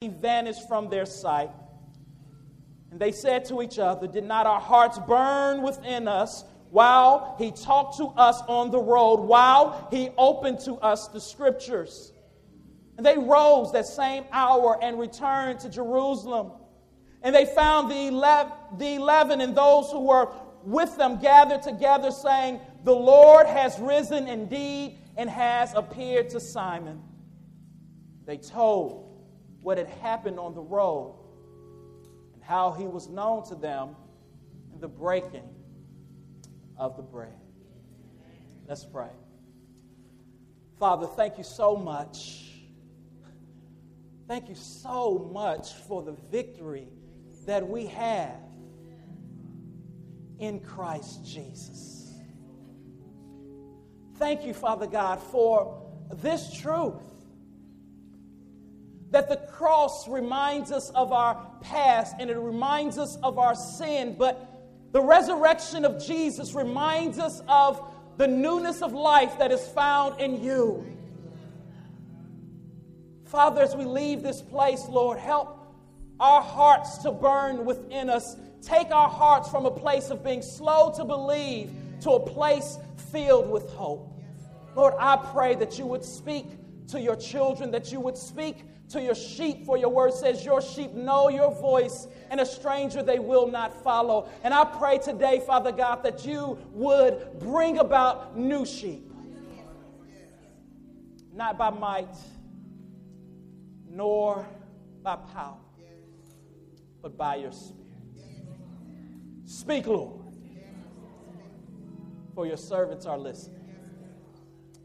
he vanished from their sight. And they said to each other, Did not our hearts burn within us while he talked to us on the road, while he opened to us the scriptures? And they rose that same hour and returned to Jerusalem. And they found the eleven, the eleven and those who were with them gathered together, saying, The Lord has risen indeed and has appeared to Simon. They told what had happened on the road and how he was known to them in the breaking of the bread. Let's pray. Father, thank you so much. Thank you so much for the victory that we have in Christ Jesus. Thank you, Father God, for this truth that the cross reminds us of our past and it reminds us of our sin, but the resurrection of Jesus reminds us of the newness of life that is found in you. Father, as we leave this place, Lord, help our hearts to burn within us. Take our hearts from a place of being slow to believe to a place filled with hope. Lord, I pray that you would speak to your children, that you would speak to your sheep, for your word says, Your sheep know your voice, and a stranger they will not follow. And I pray today, Father God, that you would bring about new sheep, not by might, nor by power, but by your Spirit. Speak, Lord, for your servants are listening.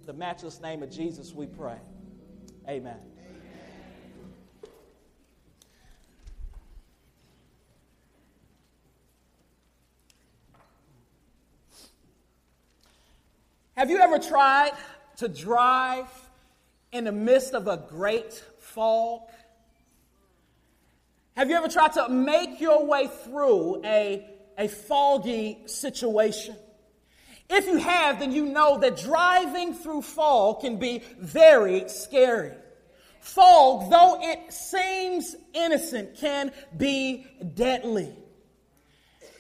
The matchless name of Jesus, we pray. Amen. Have you ever tried to drive in the midst of a great fog? Have you ever tried to make your way through a, a foggy situation? If you have, then you know that driving through fog can be very scary. Fog, though it seems innocent, can be deadly.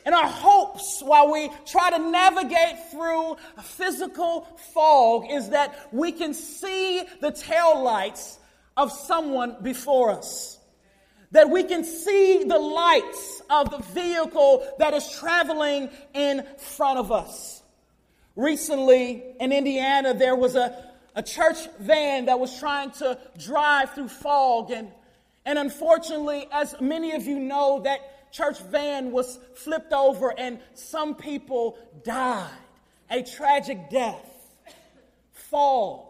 And our hopes while we try to navigate through a physical fog is that we can see the tail lights of someone before us. That we can see the lights of the vehicle that is traveling in front of us. Recently in Indiana, there was a, a church van that was trying to drive through fog. And, and unfortunately, as many of you know, that church van was flipped over and some people died. A tragic death. Fog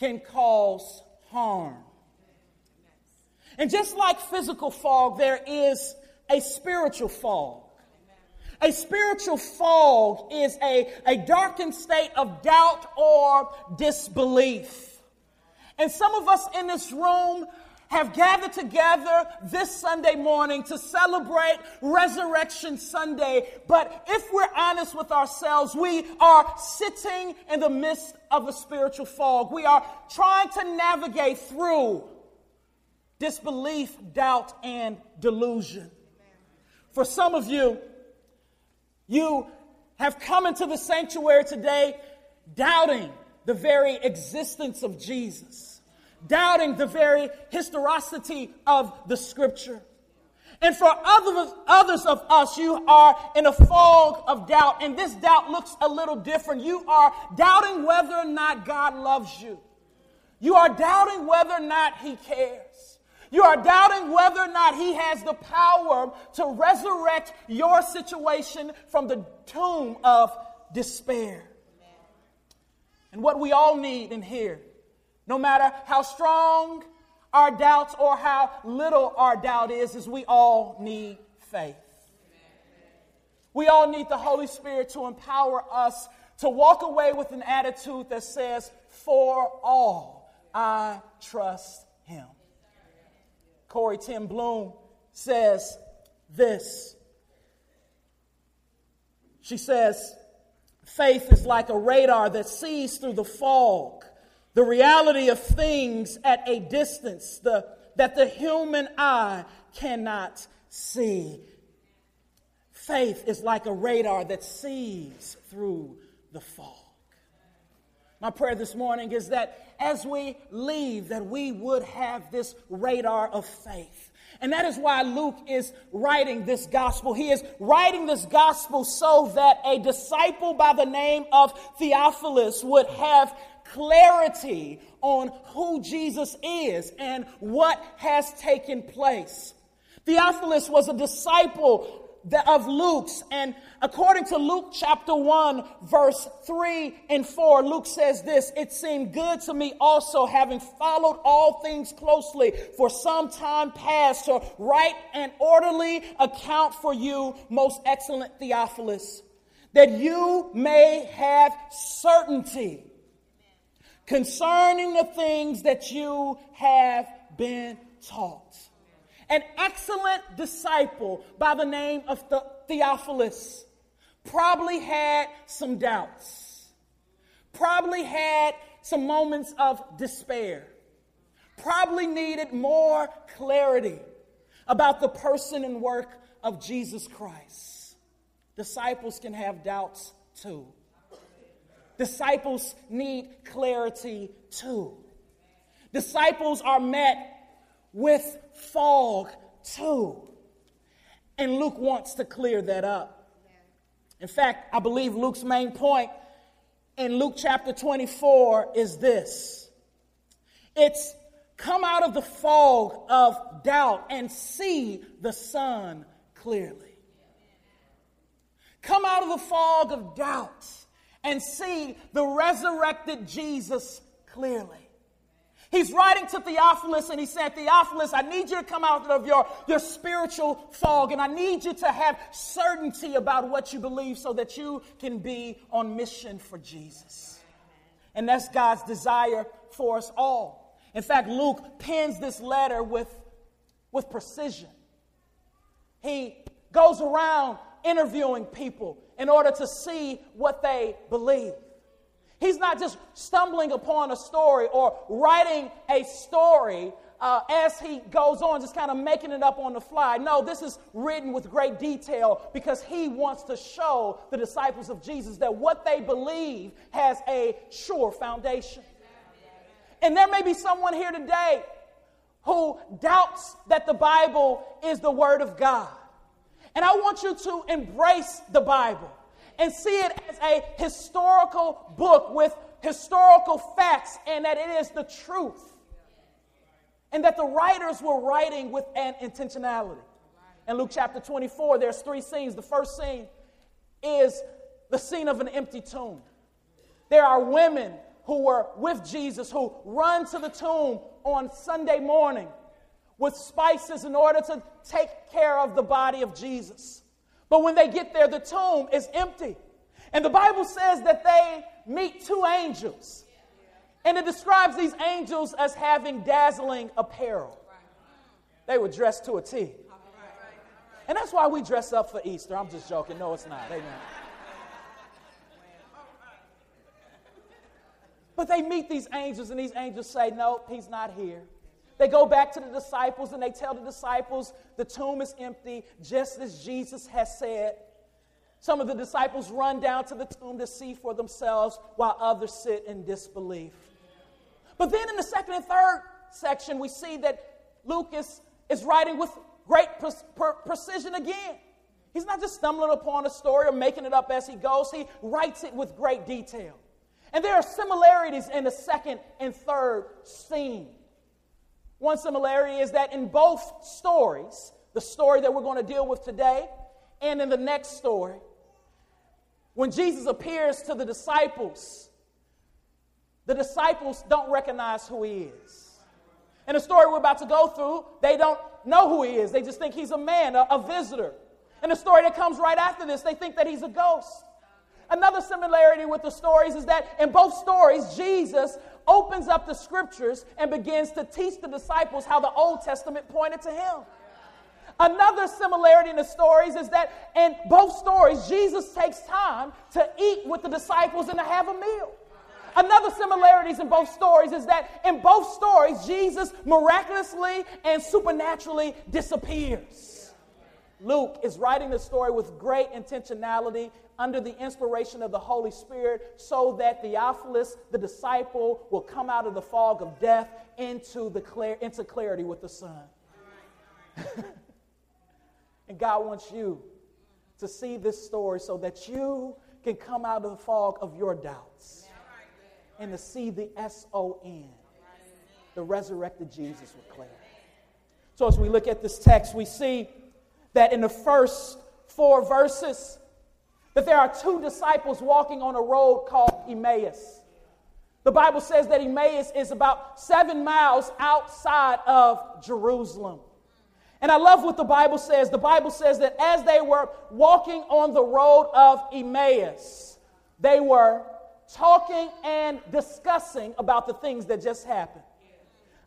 can cause harm. And just like physical fog, there is a spiritual fog. A spiritual fog is a, a darkened state of doubt or disbelief. And some of us in this room have gathered together this Sunday morning to celebrate Resurrection Sunday. But if we're honest with ourselves, we are sitting in the midst of a spiritual fog. We are trying to navigate through disbelief, doubt, and delusion. For some of you, you have come into the sanctuary today doubting the very existence of Jesus doubting the very historicity of the scripture. And for others, others of us, you are in a fog of doubt, and this doubt looks a little different. You are doubting whether or not God loves you. You are doubting whether or not He cares. You are doubting whether or not He has the power to resurrect your situation from the tomb of despair. And what we all need in here no matter how strong our doubts or how little our doubt is, is we all need faith. We all need the Holy Spirit to empower us to walk away with an attitude that says, For all I trust Him. Corrie ten Boom says this. She says, Faith is like a radar that sees through the fog the reality of things at a distance, the, that the human eye cannot see. Faith is like a radar that sees through the fog. My prayer this morning is that as we leave that we would have this radar of faith. And that is why Luke is writing this gospel. He is writing this gospel so that a disciple by the name of Theophilus would have clarity on who Jesus is and what has taken place. Theophilus was a disciple of Luke's. And according to Luke chapter 1, verse 3 and 4, Luke says this It seemed good to me also, having followed all things closely for some time past, to write an orderly account for you, most excellent Theophilus, that you may have certainty concerning the things that you have been taught an excellent disciple by the name of Theophilus probably had some doubts, probably had some moments of despair, probably needed more clarity about the person and work of Jesus Christ. Disciples can have doubts too. Disciples need clarity too. Disciples are met with fog too. And Luke wants to clear that up. In fact, I believe Luke's main point in Luke chapter 24 is this it's come out of the fog of doubt and see the sun clearly. Come out of the fog of doubt and see the resurrected Jesus clearly. He's writing to Theophilus and he said, Theophilus, I need you to come out of your, your spiritual fog and I need you to have certainty about what you believe so that you can be on mission for Jesus. And that's God's desire for us all. In fact, Luke pens this letter with, with precision. He goes around interviewing people in order to see what they believe. He's not just stumbling upon a story or writing a story uh, as he goes on, just kind of making it up on the fly. No, this is written with great detail because he wants to show the disciples of Jesus that what they believe has a sure foundation. And there may be someone here today who doubts that the Bible is the Word of God. And I want you to embrace the Bible and see it as a historical book with historical facts and that it is the truth. And that the writers were writing with an intentionality. In Luke chapter 24, there's three scenes. The first scene is the scene of an empty tomb. There are women who were with Jesus who run to the tomb on Sunday morning with spices in order to take care of the body of Jesus. But when they get there, the tomb is empty. And the Bible says that they meet two angels. And it describes these angels as having dazzling apparel. They were dressed to a T. And that's why we dress up for Easter. I'm just joking. No, it's not. Amen. But they meet these angels, and these angels say, Nope, he's not here. They go back to the disciples and they tell the disciples the tomb is empty, just as Jesus has said. Some of the disciples run down to the tomb to see for themselves, while others sit in disbelief. But then in the second and third section, we see that Lucas is, writing with great pre- pre- precision again. He's not just stumbling upon a story or making it up as he goes, he writes it with great detail. And there are similarities in the second and third scene. One similarity is that in both stories, the story that we're going to deal with today and in the next story, when Jesus appears to the disciples, the disciples don't recognize who he is. In the story we're about to go through, they don't know who he is. They just think he's a man, a, a visitor. In the story that comes right after this, they think that he's a ghost. Another similarity with the stories is that in both stories, Jesus opens up the scriptures and begins to teach the disciples how the Old Testament pointed to him. Another similarity in the stories is that in both stories, Jesus takes time to eat with the disciples and to have a meal. Another similarities in both stories is that in both stories, Jesus miraculously and supernaturally disappears. Luke is writing the story with great intentionality under the inspiration of the Holy Spirit so that Theophilus, the disciple, will come out of the fog of death into, the into clarity with the Son. and God wants you to see this story so that you can come out of the fog of your doubts and to see the S O N, the resurrected Jesus with clarity. So, as we look at this text, we see that in the first four verses, that there are two disciples walking on a road called Emmaus. The Bible says that Emmaus is about seven miles outside of Jerusalem. And I love what the Bible says. The Bible says that as they were walking on the road of Emmaus, they were talking and discussing about the things that just happened.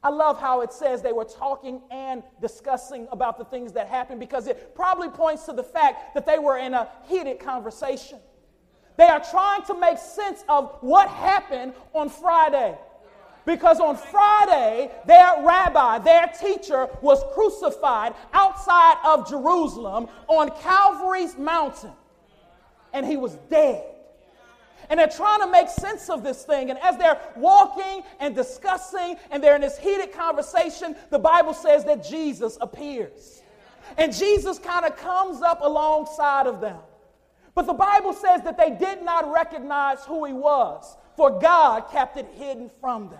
I love how it says they were talking and discussing about the things that happened because it probably points to the fact that they were in a heated conversation. They are trying to make sense of what happened on Friday. Because on Friday, their rabbi, their teacher, was crucified outside of Jerusalem on Calvary's mountain. And he was dead. And they're trying to make sense of this thing. And as they're walking and discussing, and they're in this heated conversation, the Bible says that Jesus appears. And Jesus kind of comes up alongside of them. But the Bible says that they did not recognize who he was, for God kept it hidden from them.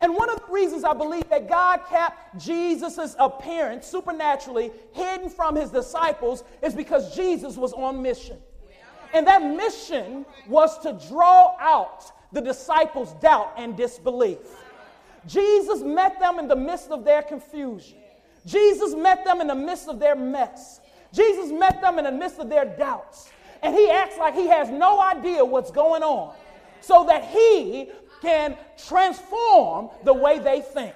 And one of the reasons I believe that God kept Jesus' appearance supernaturally hidden from his disciples is because Jesus was on mission. And that mission was to draw out the disciples' doubt and disbelief. Jesus met them in the midst of their confusion. Jesus met them in the midst of their mess. Jesus met them in the midst of their doubts. And he acts like he has no idea what's going on so that he can transform the way they think.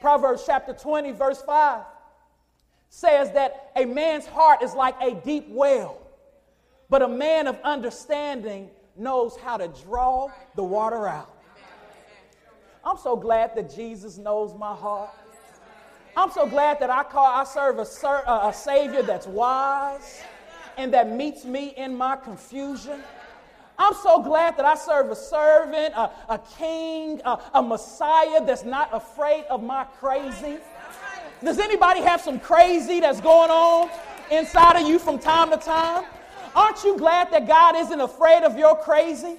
Proverbs chapter 20, verse 5 says that a man's heart is like a deep well, but a man of understanding knows how to draw the water out. I'm so glad that Jesus knows my heart. I'm so glad that I call I serve a, a Savior that's wise and that meets me in my confusion. I'm so glad that I serve a servant, a, a king, a, a Messiah that's not afraid of my crazy. Does anybody have some crazy that's going on inside of you from time to time? Aren't you glad that God isn't afraid of your crazy?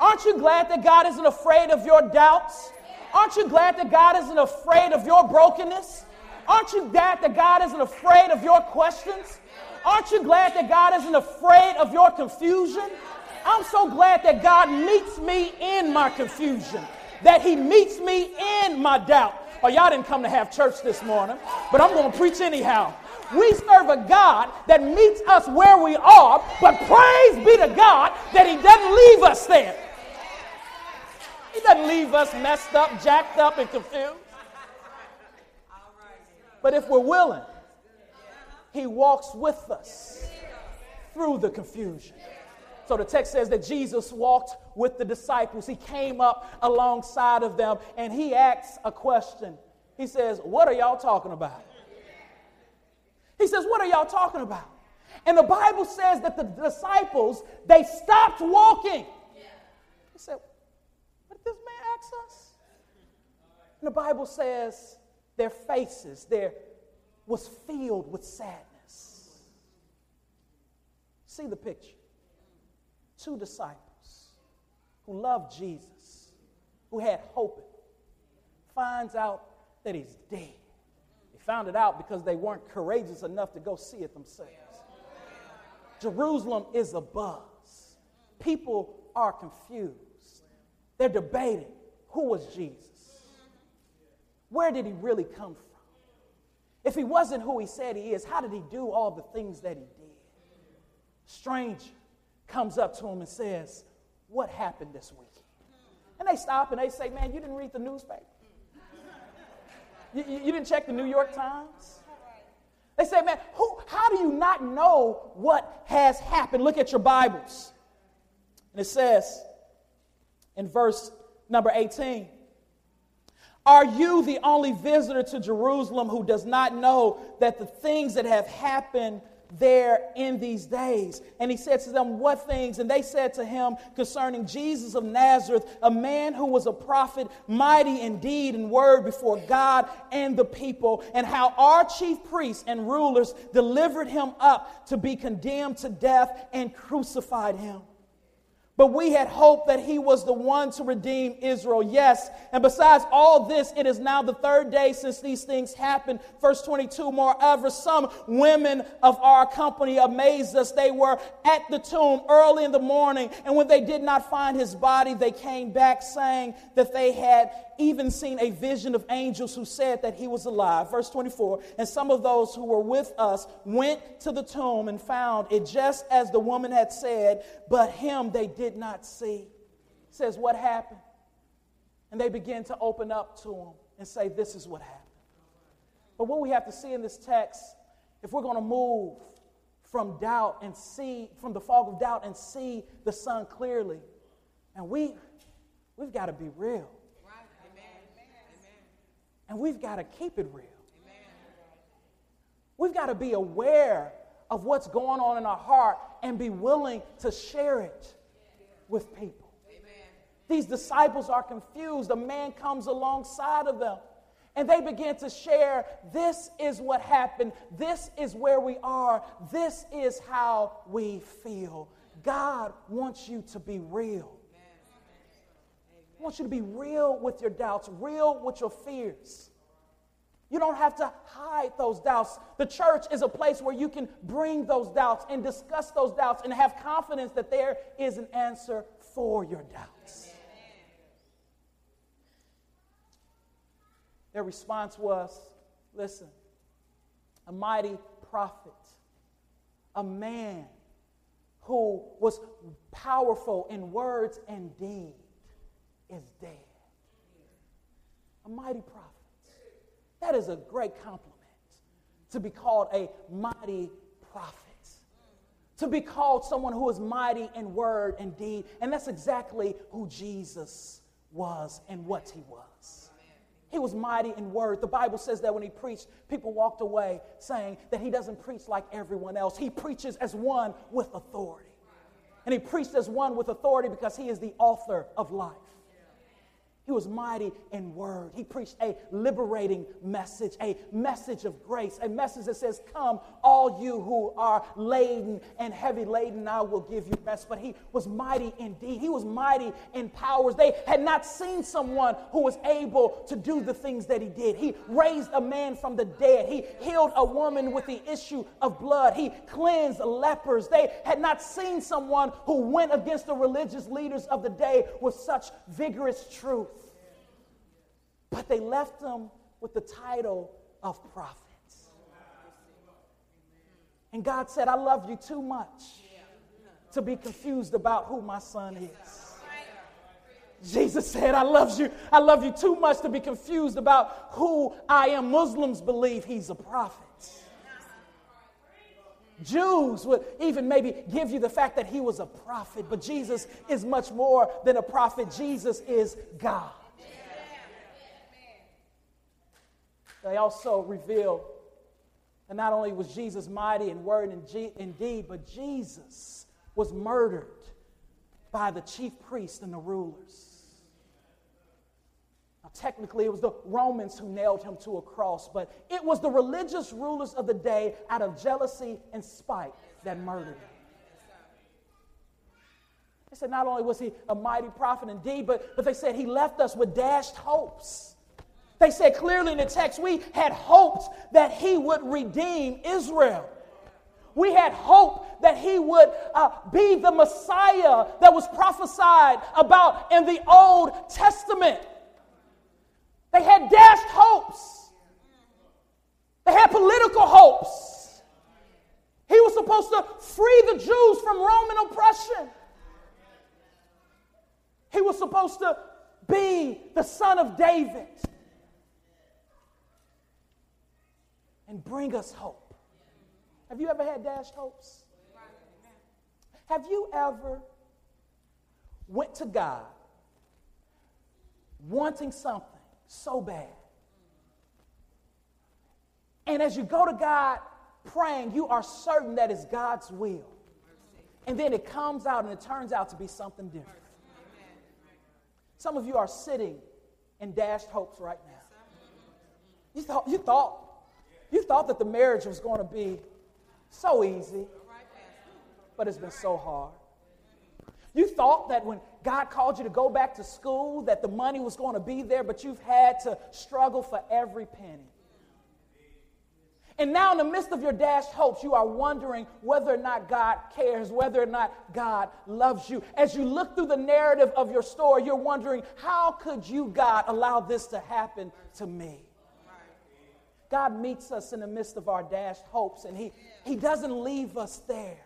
Aren't you glad that God isn't afraid of your doubts? Aren't you glad that God isn't afraid of your brokenness? Aren't you glad that God isn't afraid of your questions? Aren't you glad that God isn't afraid of your confusion? I'm so glad that God meets me in my confusion, that He meets me in my doubt. Oh, y'all didn't come to have church this morning, but I'm going to preach anyhow. We serve a God that meets us where we are, but praise be to God that He doesn't leave us there. He doesn't leave us messed up, jacked up, and confused. But if we're willing, He walks with us through the confusion. So the text says that Jesus walked with the disciples. He came up alongside of them and he asks a question. He says, What are y'all talking about? He says, What are y'all talking about? And the Bible says that the disciples, they stopped walking. He said, What did this man ask us? And the Bible says their faces, their was filled with sadness. See the picture two disciples who loved Jesus, who had hope, finds out that he's dead. Found it out because they weren't courageous enough to go see it themselves. Jerusalem is a buzz. People are confused. They're debating who was Jesus? Where did he really come from? If he wasn't who he said he is, how did he do all the things that he did? Stranger comes up to him and says, What happened this week? And they stop and they say, Man, you didn't read the newspaper. You, you, didn't check the New York Times? They say, Man, who, how do you not know what has happened? Look at your Bibles. And it says in verse number 18. Are you the only visitor to Jerusalem who does not know that the things that have happened there in these days. And he said to them, What things? And they said to him concerning Jesus of Nazareth, a man who was a prophet, mighty in deed and word before God and the people, and how our chief priests and rulers delivered him up to be condemned to death and crucified him. But we had hoped that he was the one to redeem Israel. Yes. And besides all this, it is now the third day since these things happened. Verse 22 Moreover, some women of our company amazed us. They were at the tomb early in the morning, and when they did not find his body, they came back saying that they had even seen a vision of angels who said that he was alive. Verse 24 And some of those who were with us went to the tomb and found it just as the woman had said, but him they did not see. It says, What happened? And they begin to open up to him and say, This is what happened. But what we have to see in this text, if we're going to move from doubt and see, from the fog of doubt and see the sun clearly, and we, we've got to be real. And we've got to keep it real. We've got to be aware of what's going on in our heart and be willing to share it with people. These disciples are confused. A man comes alongside of them and they begin to share this is what happened, this is where we are, this is how we feel. God wants you to be real. He wants you to be real with your doubts, real with your fears. You don't have to hide those doubts. The church is a place where you can bring those doubts and discuss those doubts and have confidence that there is an answer for your doubts. Their response was listen, a mighty prophet, a man who was powerful in words and deed, is dead. A mighty prophet. That is a great compliment to be called a mighty prophet. To be called someone who is mighty in word and deed. And that's exactly who Jesus was and what he was. He was mighty in word. The Bible says that when he preached, people walked away saying that he doesn't preach like everyone else. He preaches as one with authority. And he preached as one with authority because he is the author of life. He was mighty in word. He preached a liberating message, a message of grace, a message that says, Come, all you who are laden and heavy laden, I will give you rest. But he was mighty indeed. He was mighty in powers. They had not seen someone who was able to do the things that he did. He raised a man from the dead. He healed a woman with the issue of blood. He cleansed lepers. They had not seen someone who went against the religious leaders of the day with such vigorous truth. But they left them with the title of prophets. And God said, I love you too much to be confused about who my son is. Jesus said, I love you. I love you too much to be confused about who I am. Muslims believe he's a prophet. Jews would even maybe give you the fact that he was a prophet, but Jesus is much more than a prophet. Jesus is God. They also reveal that not only was Jesus mighty in word and deed, but Jesus was murdered by the chief priests and the rulers. Now, technically, it was the Romans who nailed him to a cross, but it was the religious rulers of the day, out of jealousy and spite, that murdered him. They said not only was he a mighty prophet indeed, but, but they said he left us with dashed hopes. They said clearly in the text, we had hoped that he would redeem Israel. We had hope that he would uh, be the Messiah that was prophesied about in the Old Testament. They had dashed hopes, they had political hopes. He was supposed to free the Jews from Roman oppression. He was supposed to be the son of David. And bring us hope. Have you ever had dashed hopes? Have you ever went to God wanting something so bad. And as you go to God praying, you are certain that it's God's will. And then it comes out and it turns out to be something different. Some of you are sitting in dashed hopes right now. You thought, you thought, you thought that the marriage was going to be so easy, but it's been so hard. You thought that when God called you to go back to school, that the money was going to be there, but you've had to struggle for every penny. And now, in the midst of your dashed hopes, you are wondering whether or not God cares, whether or not God loves you. As you look through the narrative of your story, you're wondering, how could you, God, allow this to happen to me? God meets us in the midst of our dashed hopes, and He, he doesn't leave us there.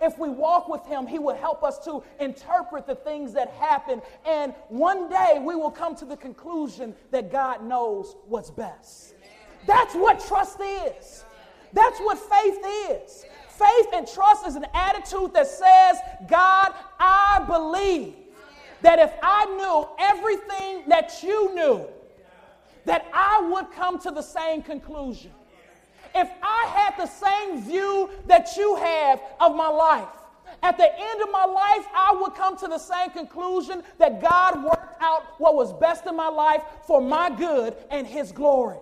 If we walk with Him, He will help us to interpret the things that happen. And one day we will come to the conclusion that God knows what's best. That's what trust is. That's what faith is. Faith and trust is an attitude that says, God, I believe that if I knew everything that you knew, that I would come to the same conclusion. If I had the same view that you have of my life, at the end of my life, I would come to the same conclusion that God worked out what was best in my life for my good and His glory.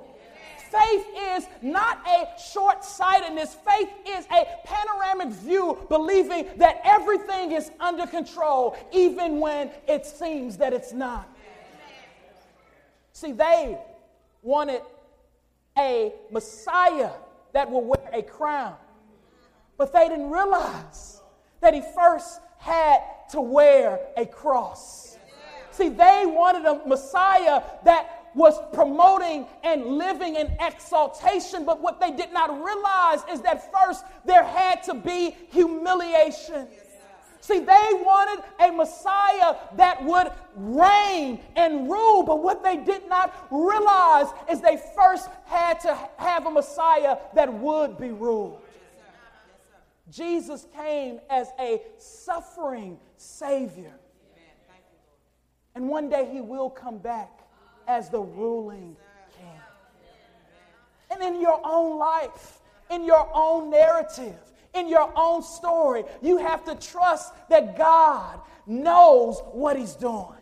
Faith is not a short sightedness. Faith is a panoramic view, believing that everything is under control, even when it seems that it's not. See, they wanted a Messiah that will wear a crown, but they didn't realize that he first had to wear a cross. See, they wanted a Messiah that was promoting and living in exaltation, but what they did not realize is that first there had to be humiliation. See, they wanted a Messiah that would reign and rule, but what they did not realize is they first had to have a Messiah that would be ruled. Jesus came as a suffering Savior. And one day he will come back as the ruling king. And in your own life, in your own narrative, in your own story, you have to trust that God knows what He's doing.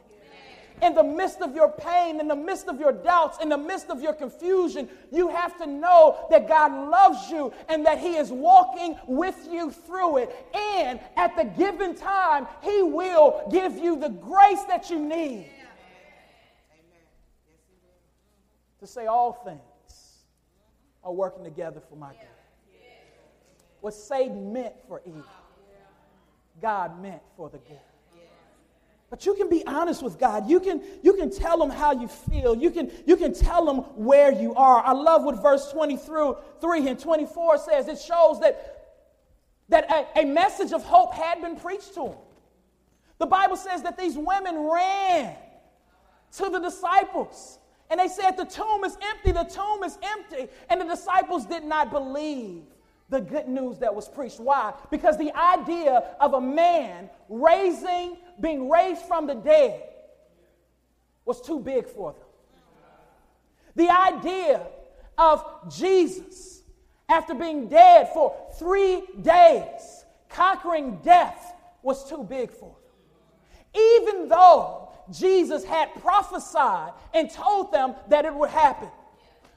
In the midst of your pain, in the midst of your doubts, in the midst of your confusion, you have to know that God loves you and that He is walking with you through it. And at the given time, He will give you the grace that you need to say all things are working together for my good. What Satan meant for evil, God meant for the good. But you can be honest with God. You can, you can tell him how you feel. You can, you can tell him where you are. I love what verse 20 through 3 and 24 says. It shows that, that a, a message of hope had been preached to him. The Bible says that these women ran to the disciples and they said, The tomb is empty, the tomb is empty. And the disciples did not believe the good news that was preached. Why? Because the idea of a man raising, being raised from the dead was too big for them. The idea of Jesus, after being dead for three days, conquering death, was too big for them. Even though Jesus had prophesied and told them that it would happen.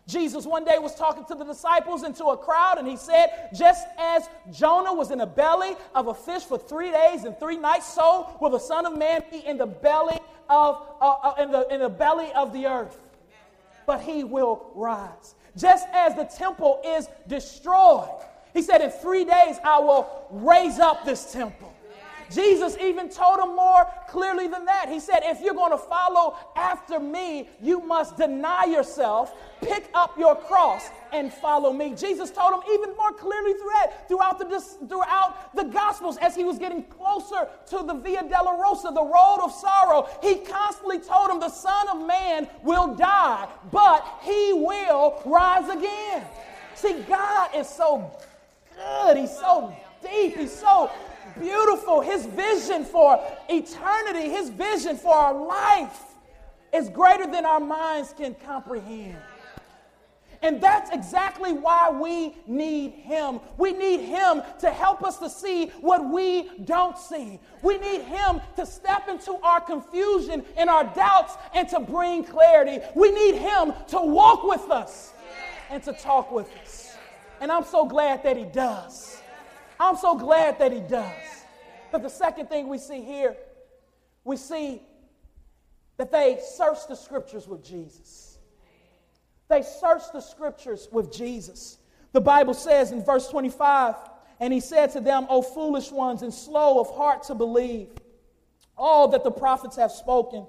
Jesus one day was talking to the disciples and to a crowd, and he said, Just as Jonah was in the belly of a fish for three days and three nights, so will the Son of Man be in the belly of, uh, uh, in the, in the belly of the earth. But he will rise. Just as the temple is destroyed, he said, In three days I will raise up this temple. Jesus even told him more clearly than that. He said, If you're going to follow after me, you must deny yourself, pick up your cross, and follow me. Jesus told him even more clearly throughout the, throughout the Gospels as he was getting closer to the Via Dolorosa, the road of sorrow. He constantly told him, The Son of Man will die, but he will rise again. See, God is so good. He's so deep. He's so beautiful. His vision for eternity, His vision for our life is greater than our minds can comprehend. And that's exactly why we need Him. We need Him to help us to see what we don't see. We need Him to step into our confusion and our doubts and to bring clarity. We need Him to walk with us and to talk with us. And I'm so glad that He does. I'm so glad that He does. But the second thing we see here, we see that they searched the scriptures with Jesus. They searched the scriptures with Jesus. The Bible says in verse 25, and he said to them, O foolish ones and slow of heart to believe all that the prophets have spoken.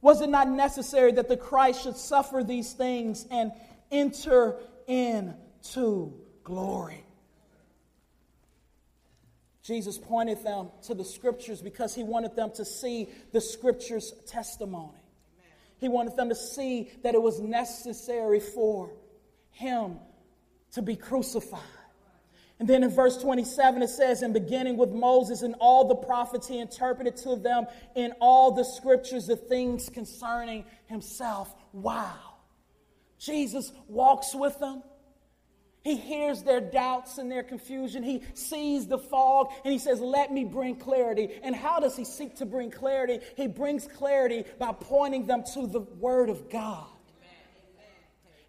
Was it not necessary that the Christ should suffer these things and enter into glory? Jesus pointed them to the scriptures because he wanted them to see the scriptures' testimony. He wanted them to see that it was necessary for him to be crucified. And then in verse 27, it says, In beginning with Moses and all the prophets, he interpreted to them in all the scriptures the things concerning himself. Wow. Jesus walks with them. He hears their doubts and their confusion. He sees the fog and he says, Let me bring clarity. And how does he seek to bring clarity? He brings clarity by pointing them to the Word of God.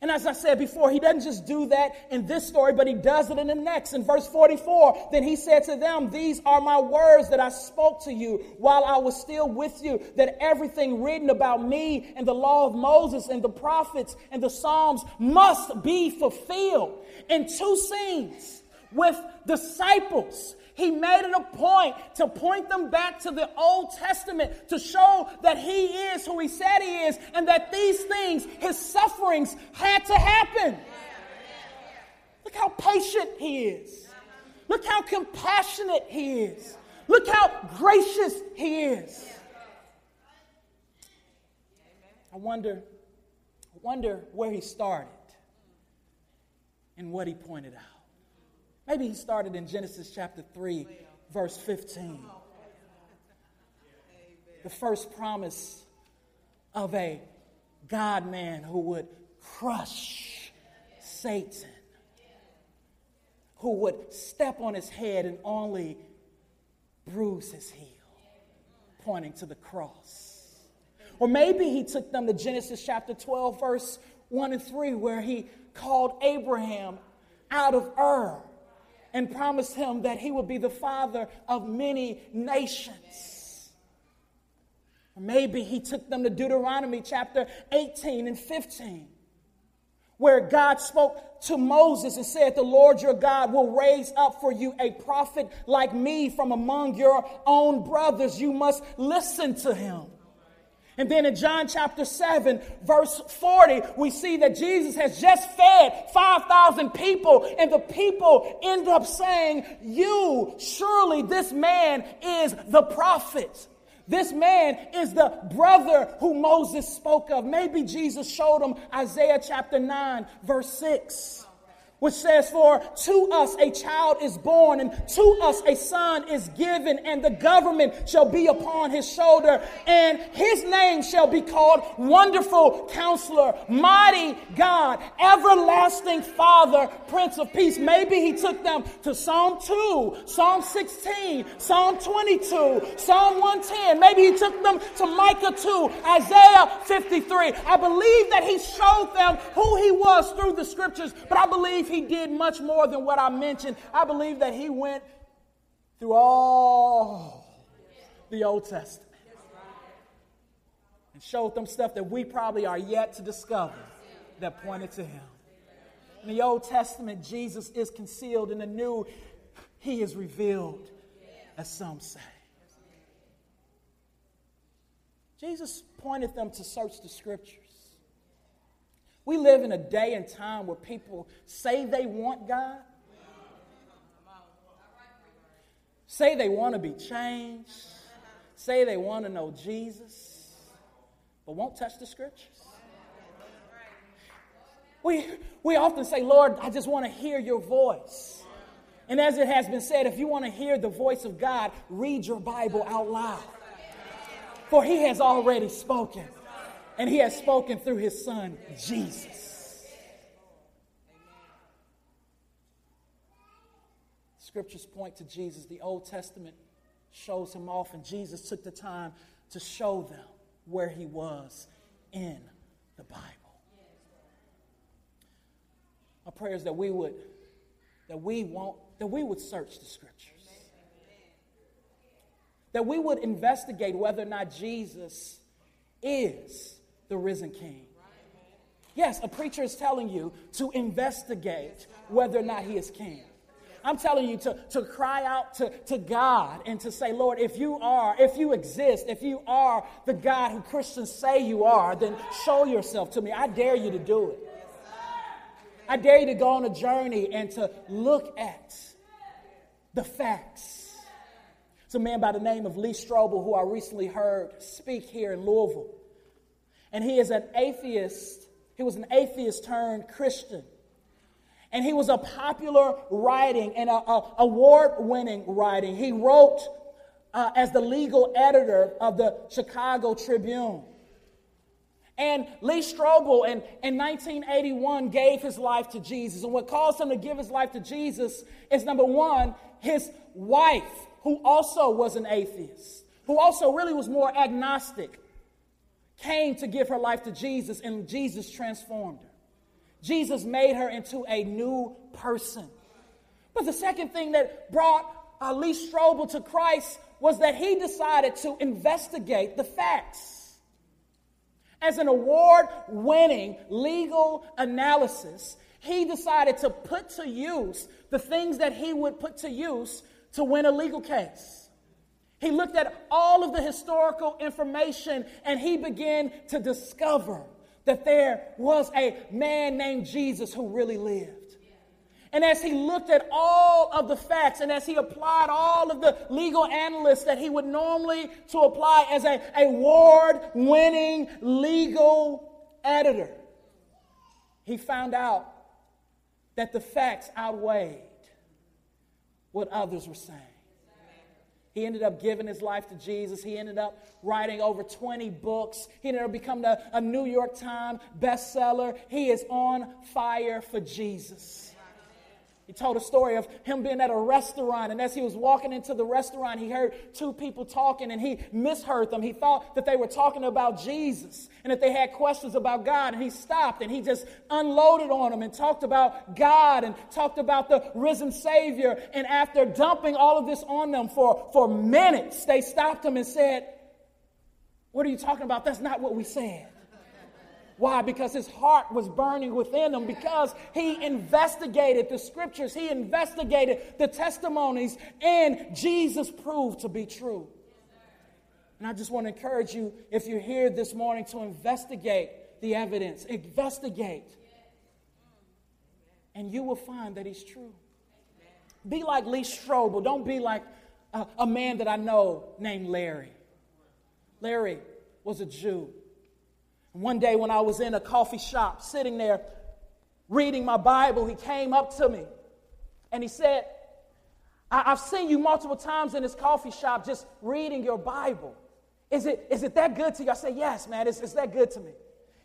And as I said before, he doesn't just do that in this story, but he does it in the next. In verse 44, then he said to them, These are my words that I spoke to you while I was still with you, that everything written about me and the law of Moses and the prophets and the Psalms must be fulfilled. In two scenes with disciples he made it a point to point them back to the Old Testament to show that He is who He said He is and that these things, His sufferings, had to happen. Look how patient He is. Look how compassionate He is. Look how gracious He is. I wonder, I wonder where He started and what He pointed out. Maybe he started in Genesis chapter 3, verse 15. The first promise of a God man who would crush Satan, who would step on his head and only bruise his heel, pointing to the cross. Or maybe he took them to Genesis chapter 12, verse 1 and 3, where he called Abraham out of Ur and promised him that he would be the father of many nations. Or maybe he took them to Deuteronomy chapter 18 and 15, where God spoke to Moses and said, The Lord your God will raise up for you a prophet like me from among your own brothers. You must listen to him. And then in John chapter 7, verse 40, we see that Jesus has just fed 5,000 people, and the people end up saying, You, surely this man is the prophet. This man is the brother who Moses spoke of. Maybe Jesus showed him Isaiah chapter 9, verse 6 which says, For to us a child is born, and to us a son is given, and the government shall be upon his shoulder, and his name shall be called Wonderful Counselor, Mighty God, Everlasting Father, Prince of Peace. Maybe he took them to Psalm 2, Psalm 16, Psalm 22, Psalm 110. Maybe he took them to Micah 2, Isaiah 53. I believe that he showed them who he was through the scriptures, but I believe he did much more than what I mentioned. I believe that he went through all the Old Testament and showed them stuff that we probably are yet to discover that pointed to him. In the Old Testament, Jesus is concealed. In the New, he is revealed, as some say. Jesus pointed them to search the scriptures. We live in a day and time where people say they want God, say they want to be changed, say they want to know Jesus, but won't touch the scriptures. We, we often say, Lord, I just want to hear your voice. And as it has been said, if you want to hear the voice of God, read your Bible out loud. For he has already spoken. And he has spoken through his son, Jesus. Scriptures point to Jesus. The Old Testament shows him off, and Jesus took the time to show them where he was in the Bible. My prayer is that we would, that we won't, that we would search the scriptures. That we would investigate whether or not Jesus is the risen king. Yes, a preacher is telling you to investigate whether or not he is king. I'm telling you to, to cry out to, to God and to say, Lord, if you are, if you exist, if you are the God who Christians say you are, then show yourself to me. I dare you to do it. I dare you to go on a journey and to look at the facts. It's a man by the name of Lee Strobel who I recently heard speak here in Louisville. And he is an atheist. He was an atheist turned Christian. And he was a popular writing and a, award winning writing. He wrote uh, as the legal editor of the Chicago Tribune. And Lee Strobel in, in 1981 gave his life to Jesus. And what caused him to give his life to Jesus is number one, his wife, who also was an atheist, who also really was more agnostic, came to give her life to Jesus, and Jesus transformed her. Jesus made her into a new person. But the second thing that brought uh, Lee Strobel to Christ was that he decided to investigate the facts. As an award winning legal analysis, he decided to put to use the things that he would put to use to win a legal case. He looked at all of the historical information and he began to discover that there was a man named Jesus who really lived. And as he looked at all of the facts and as he applied all of the legal analysts that he would normally to apply as a award-winning legal editor, he found out that the facts outweighed what others were saying. He ended up giving his life to Jesus. He ended up writing over 20 books. He ended up becoming a, a New York Times bestseller. He is on fire for Jesus. He told a story of him being at a restaurant, and as he was walking into the restaurant, he heard two people talking, and he misheard them. He thought that they were talking about Jesus and that they had questions about God, and he stopped and he just unloaded on them and talked about God and talked about the risen Savior. And after dumping all of this on them for, for minutes, they stopped him and said, What are you talking about? That's not what we said. Why? Because his heart was burning within him, because he investigated the scriptures, he investigated the testimonies, and Jesus proved to be true. And I just want to encourage you, if you're here this morning, to investigate the evidence, investigate. And you will find that he's true. Be like Lee Strobel. Don't be like a, a man that I know named Larry. Larry was a Jew. One day when I was in a coffee shop sitting there reading my Bible, he came up to me and he said, I- have seen you multiple times in this coffee shop just reading your Bible. Is it, is it that good to you? I said, Yes, man, it's, it's that good to me.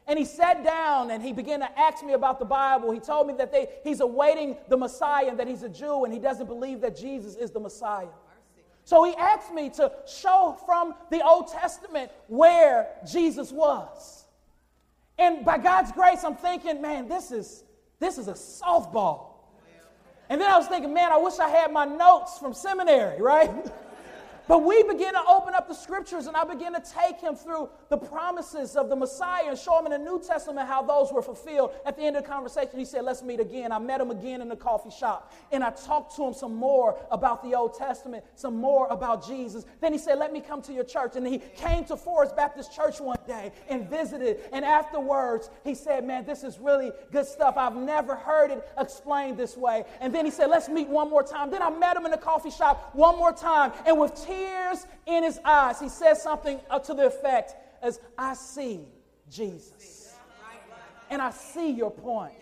And he sat down and he began to ask me about the Bible. He told me that they, he's awaiting the Messiah and that he's a Jew and he doesn't believe that Jesus is the Messiah. So he asked me to show from the Old Testament where Jesus was. And by God's grace, I'm thinking, man, this is this is a softball. And then I was thinking, man, I wish I had my notes from seminary, right? But we begin to open up the scriptures and I begin to take him through the promises of the Messiah and show him in the New Testament how those were fulfilled. At the end of the conversation, he said, Let's meet again. I met him again in the coffee shop and I talked to him some more about the Old Testament, some more about Jesus. Then he said, Let me come to your church. And he came to Forest Baptist Church one day and visited. And afterwards, he said, Man, this is really good stuff. I've never heard it explained this way. And then he said, Let's meet one more time. Then I met him in the coffee shop one more time. And with tears, tears in his eyes, he says something uh, to the effect as, I see Jesus. And I see your point.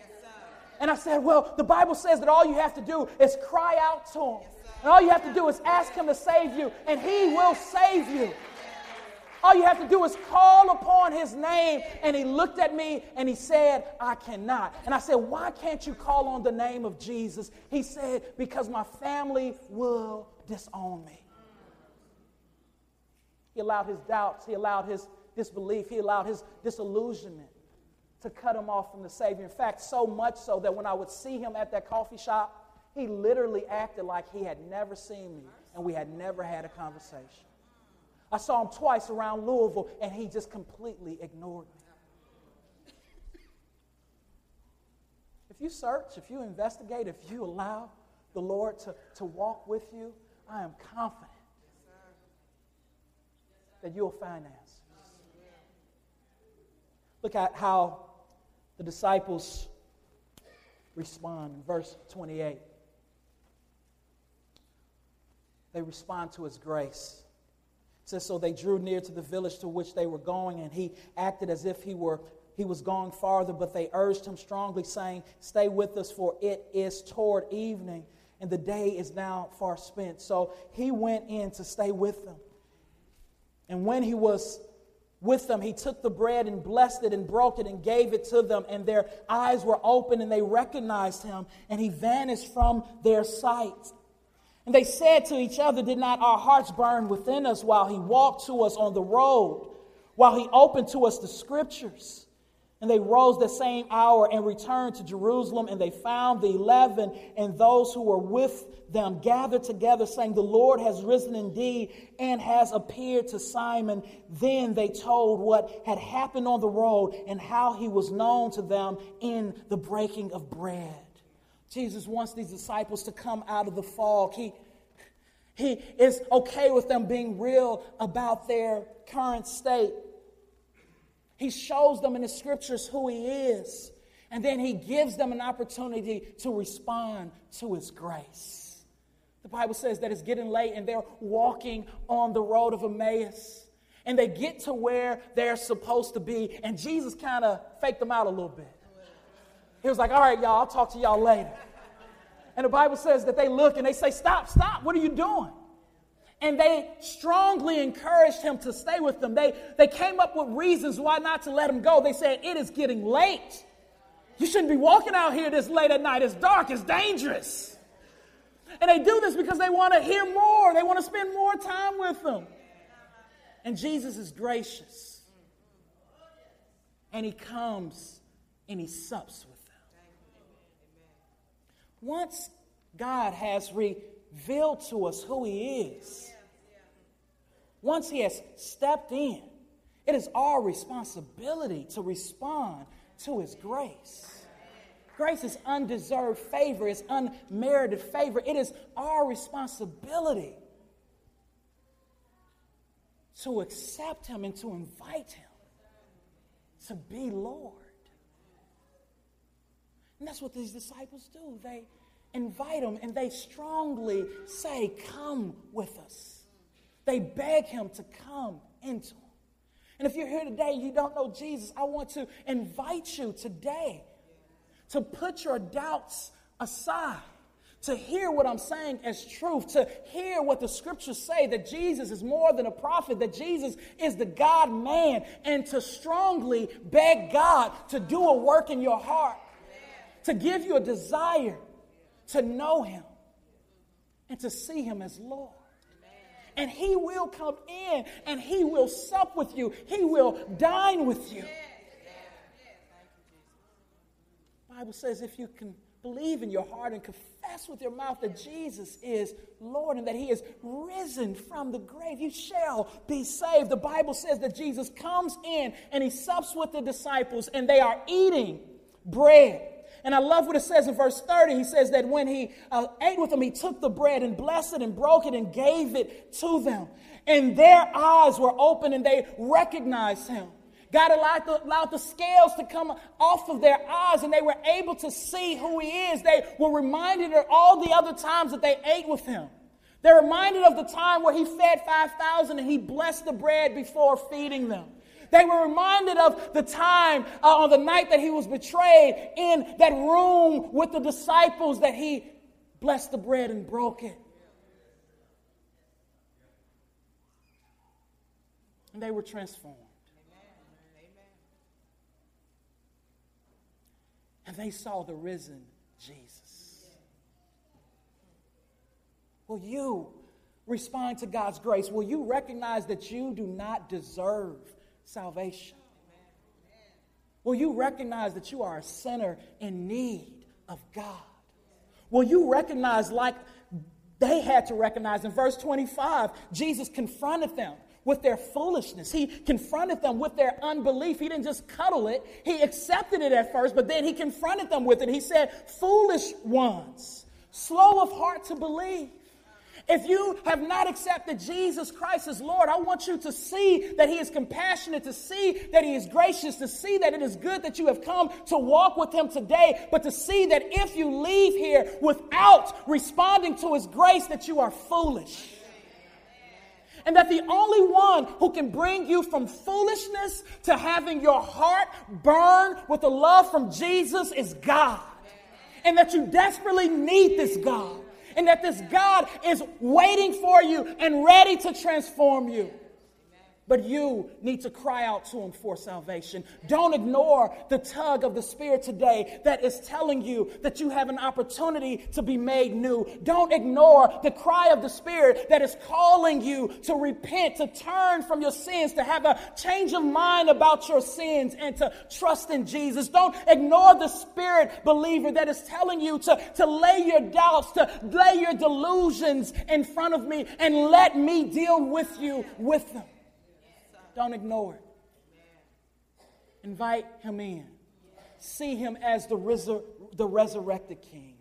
And I said, Well, the Bible says that all you have to do is cry out to him. And all you have to do is ask him to save you, and he will save you. All you have to do is call upon his name. And he looked at me and he said, I cannot. And I said, Why can't you call on the name of Jesus? He said, Because my family will disown me. He allowed his doubts, he allowed his disbelief, he allowed his disillusionment to cut him off from the Savior. In fact, so much so that when I would see him at that coffee shop, he literally acted like he had never seen me and we had never had a conversation. I saw him twice around Louisville and he just completely ignored me. If you search, if you investigate, if you allow the Lord to, to walk with you, I am confident that you'll find answers. Look at how the disciples respond in verse 28. They respond to his grace. It says, So they drew near to the village to which they were going, and he acted as if he were he was going farther, but they urged him strongly, saying, Stay with us, for it is toward evening, and the day is now far spent. So he went in to stay with them. And when he was with them, he took the bread and blessed it and broke it and gave it to them, and their eyes were open and they recognized him, and he vanished from their sight. And they said to each other, Did not our hearts burn within us while he walked to us on the road, while he opened to us the scriptures? And they rose the same hour and returned to Jerusalem, and they found the eleven and those who were with them gathered together, saying, The Lord has risen indeed and has appeared to Simon. Then they told what had happened on the road and how he was known to them in the breaking of bread. Jesus wants these disciples to come out of the fog. He, he is okay with them being real about their current state. He shows them in the scriptures who He is, and then He gives them an opportunity to respond to His grace. The Bible says that it's getting late and they're walking on the road of Emmaus. And they get to where they're supposed to be, and Jesus kind of faked them out a little bit. He was like, All right, y'all, I'll talk to y'all later. And the Bible says that they look and they say, Stop, stop, what are you doing? And they strongly encouraged him to stay with them. They, they came up with reasons why not to let him go. They said, It is getting late. You shouldn't be walking out here this late at night. It's dark, it's dangerous. And they do this because they want to hear more, they want to spend more time with them. And Jesus is gracious. And he comes and he sups with them. Once God has re revealed to us who He is, once He has stepped in, it is our responsibility to respond to His grace. Grace is undeserved favor, it's unmerited favor. It is our responsibility to accept Him and to invite Him to be Lord. And that's what these disciples do. They invite him and they strongly say, Come with us. They beg him to come into them. And if you're here today, you don't know Jesus, I want to invite you today to put your doubts aside, to hear what I'm saying as truth, to hear what the scriptures say that Jesus is more than a prophet, that Jesus is the God man, and to strongly beg God to do a work in your heart, to give you a desire to know Him and to see Him as Lord. And He will come in and He will sup with you, He will dine with you. Bible says if you can believe in your heart and confess with your mouth that Jesus is Lord and that He is risen from the grave, you shall be saved. The Bible says that Jesus comes in and He sups with the disciples and they are eating bread. And I love what it says in verse 30. He says that when he uh, ate with them, he took the bread and blessed it and broke it and gave it to them. And their eyes were open and they recognized him. God allowed the, allowed the scales to come off of their eyes and they were able to see who he is. They were reminded of all the other times that they ate with him. They're reminded of the time where he fed 5,000 and he blessed the bread before feeding them. They were reminded of the time uh, on the night that he was betrayed in that room with the disciples that he blessed the bread and broke it. And they were transformed. And they saw the risen Jesus. Will you respond to God's grace? Will you recognize that you do not deserve salvation? Will you recognize that you are a sinner in need of God? Will you recognize, like they had to recognize in verse 25, Jesus confronted them with their foolishness. He confronted them with their unbelief. He didn't just cuddle it, he accepted it at first, but then he confronted them with it. He said, Foolish ones, slow of heart to believe. If you have not accepted Jesus Christ as Lord, I want you to see that He is compassionate, to see that He is gracious, to see that it is good that you have come to walk with Him today, but to see that if you leave here without responding to His grace, that you are foolish. And that the only one who can bring you from foolishness to having your heart burn with the love from Jesus is God. And that you desperately need this God and that this God is waiting for you and ready to transform you. But you need to cry out to Him for salvation. Don't ignore the tug of the Spirit today that is telling you that you have an opportunity to be made new. Don't ignore the cry of the Spirit that is calling you to repent, to turn from your sins, to have a change of mind about your sins, and to trust in Jesus. Don't ignore the Spirit believer that is telling you to, to lay your doubts, to lay your delusions in front of me, and let me deal with you with them. Don't ignore it. Invite him in. See him as the, resur- the resurrected king.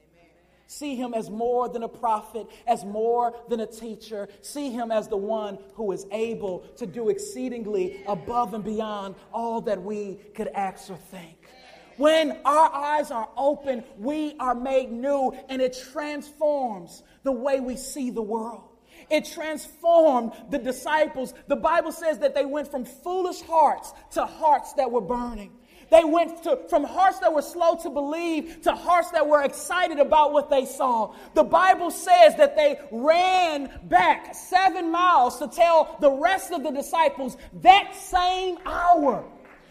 See him as more than a prophet, as more than a teacher. See him as the one who is able to do exceedingly above and beyond all that we could ask or think. When our eyes are open, we are made new, and it transforms the way we see the world. It transformed the disciples. The Bible says that they went from foolish hearts to hearts that were burning. They went to, from hearts that were slow to believe to hearts that were excited about what they saw. The Bible says that they ran back seven miles to tell the rest of the disciples that same hour.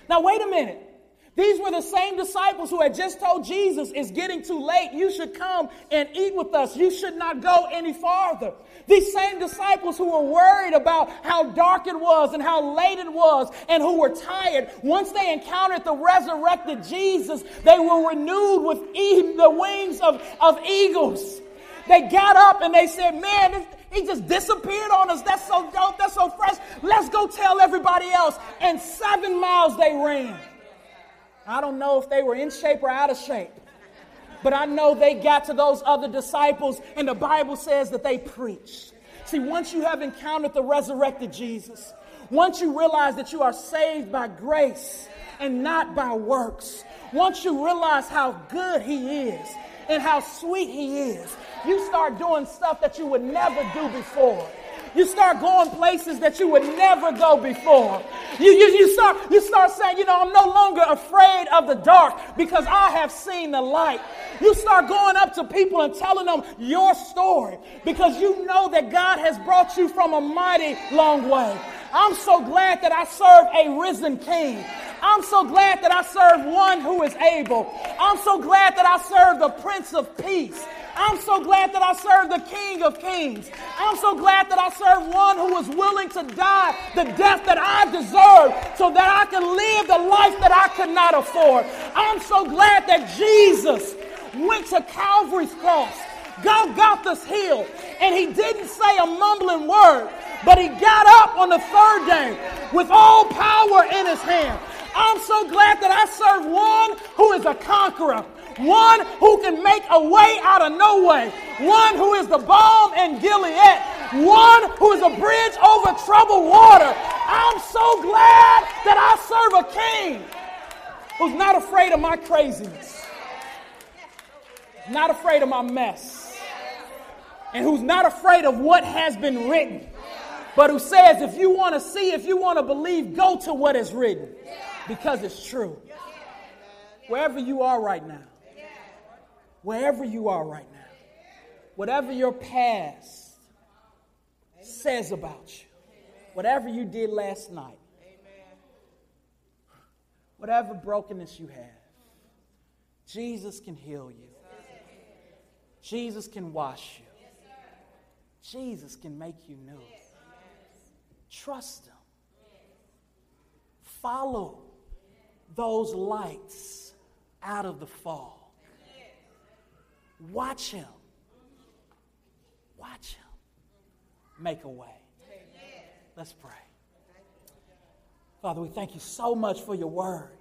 Now, wait a minute. These were the same disciples who had just told Jesus, It's getting too late. You should come and eat with us. You should not go any farther. These same disciples who were worried about how dark it was and how late it was and who were tired, once they encountered the resurrected Jesus, they were renewed with the wings of, of eagles. They got up and they said, Man, he just disappeared on us. That's so dope. That's so fresh. Let's go tell everybody else. And seven miles they ran. I don't know if they were in shape or out of shape. But I know they got to those other disciples, and the Bible says that they preached. See, once you have encountered the resurrected Jesus, once you realize that you are saved by grace and not by works, once you realize how good He is and how sweet He is, you start doing stuff that you would never do before. You start going places that you would never go before. You, you, you, start, you start saying, you know, I'm no longer afraid of the dark because I have seen the light. You start going up to people and telling them your story because you know that God has brought you from a mighty long way. I'm so glad that I serve a risen king. I'm so glad that I serve one who is able. I'm so glad that I serve the Prince of Peace. I'm so glad that I serve the King of Kings. I'm so glad that I serve one who was willing to die the death that I deserve so that I can live the life that I could not afford. I'm so glad that Jesus went to Calvary's cross, Golgotha's hill, and he didn't say a mumbling word, but he got up on the third day with all power in his hand. I'm so glad that I serve one who is a conqueror, one who can make a way out of no way, one who is the balm in Gilead, one who is a bridge over troubled water. I'm so glad that I serve a king who's not afraid of my craziness, not afraid of my mess, and who's not afraid of what has been written, but who says, if you want to see, if you want to believe, go to what is written because it's true. Wherever you are right now, wherever you are right now, whatever your past says about you, Whatever you did last night, whatever brokenness you have, Jesus can heal you. Jesus can wash you. Jesus can make you new. Trust Him. Follow those lights out of the fall. Watch Him. Watch Him make a way. Let's pray. Father, we thank you so much for your word.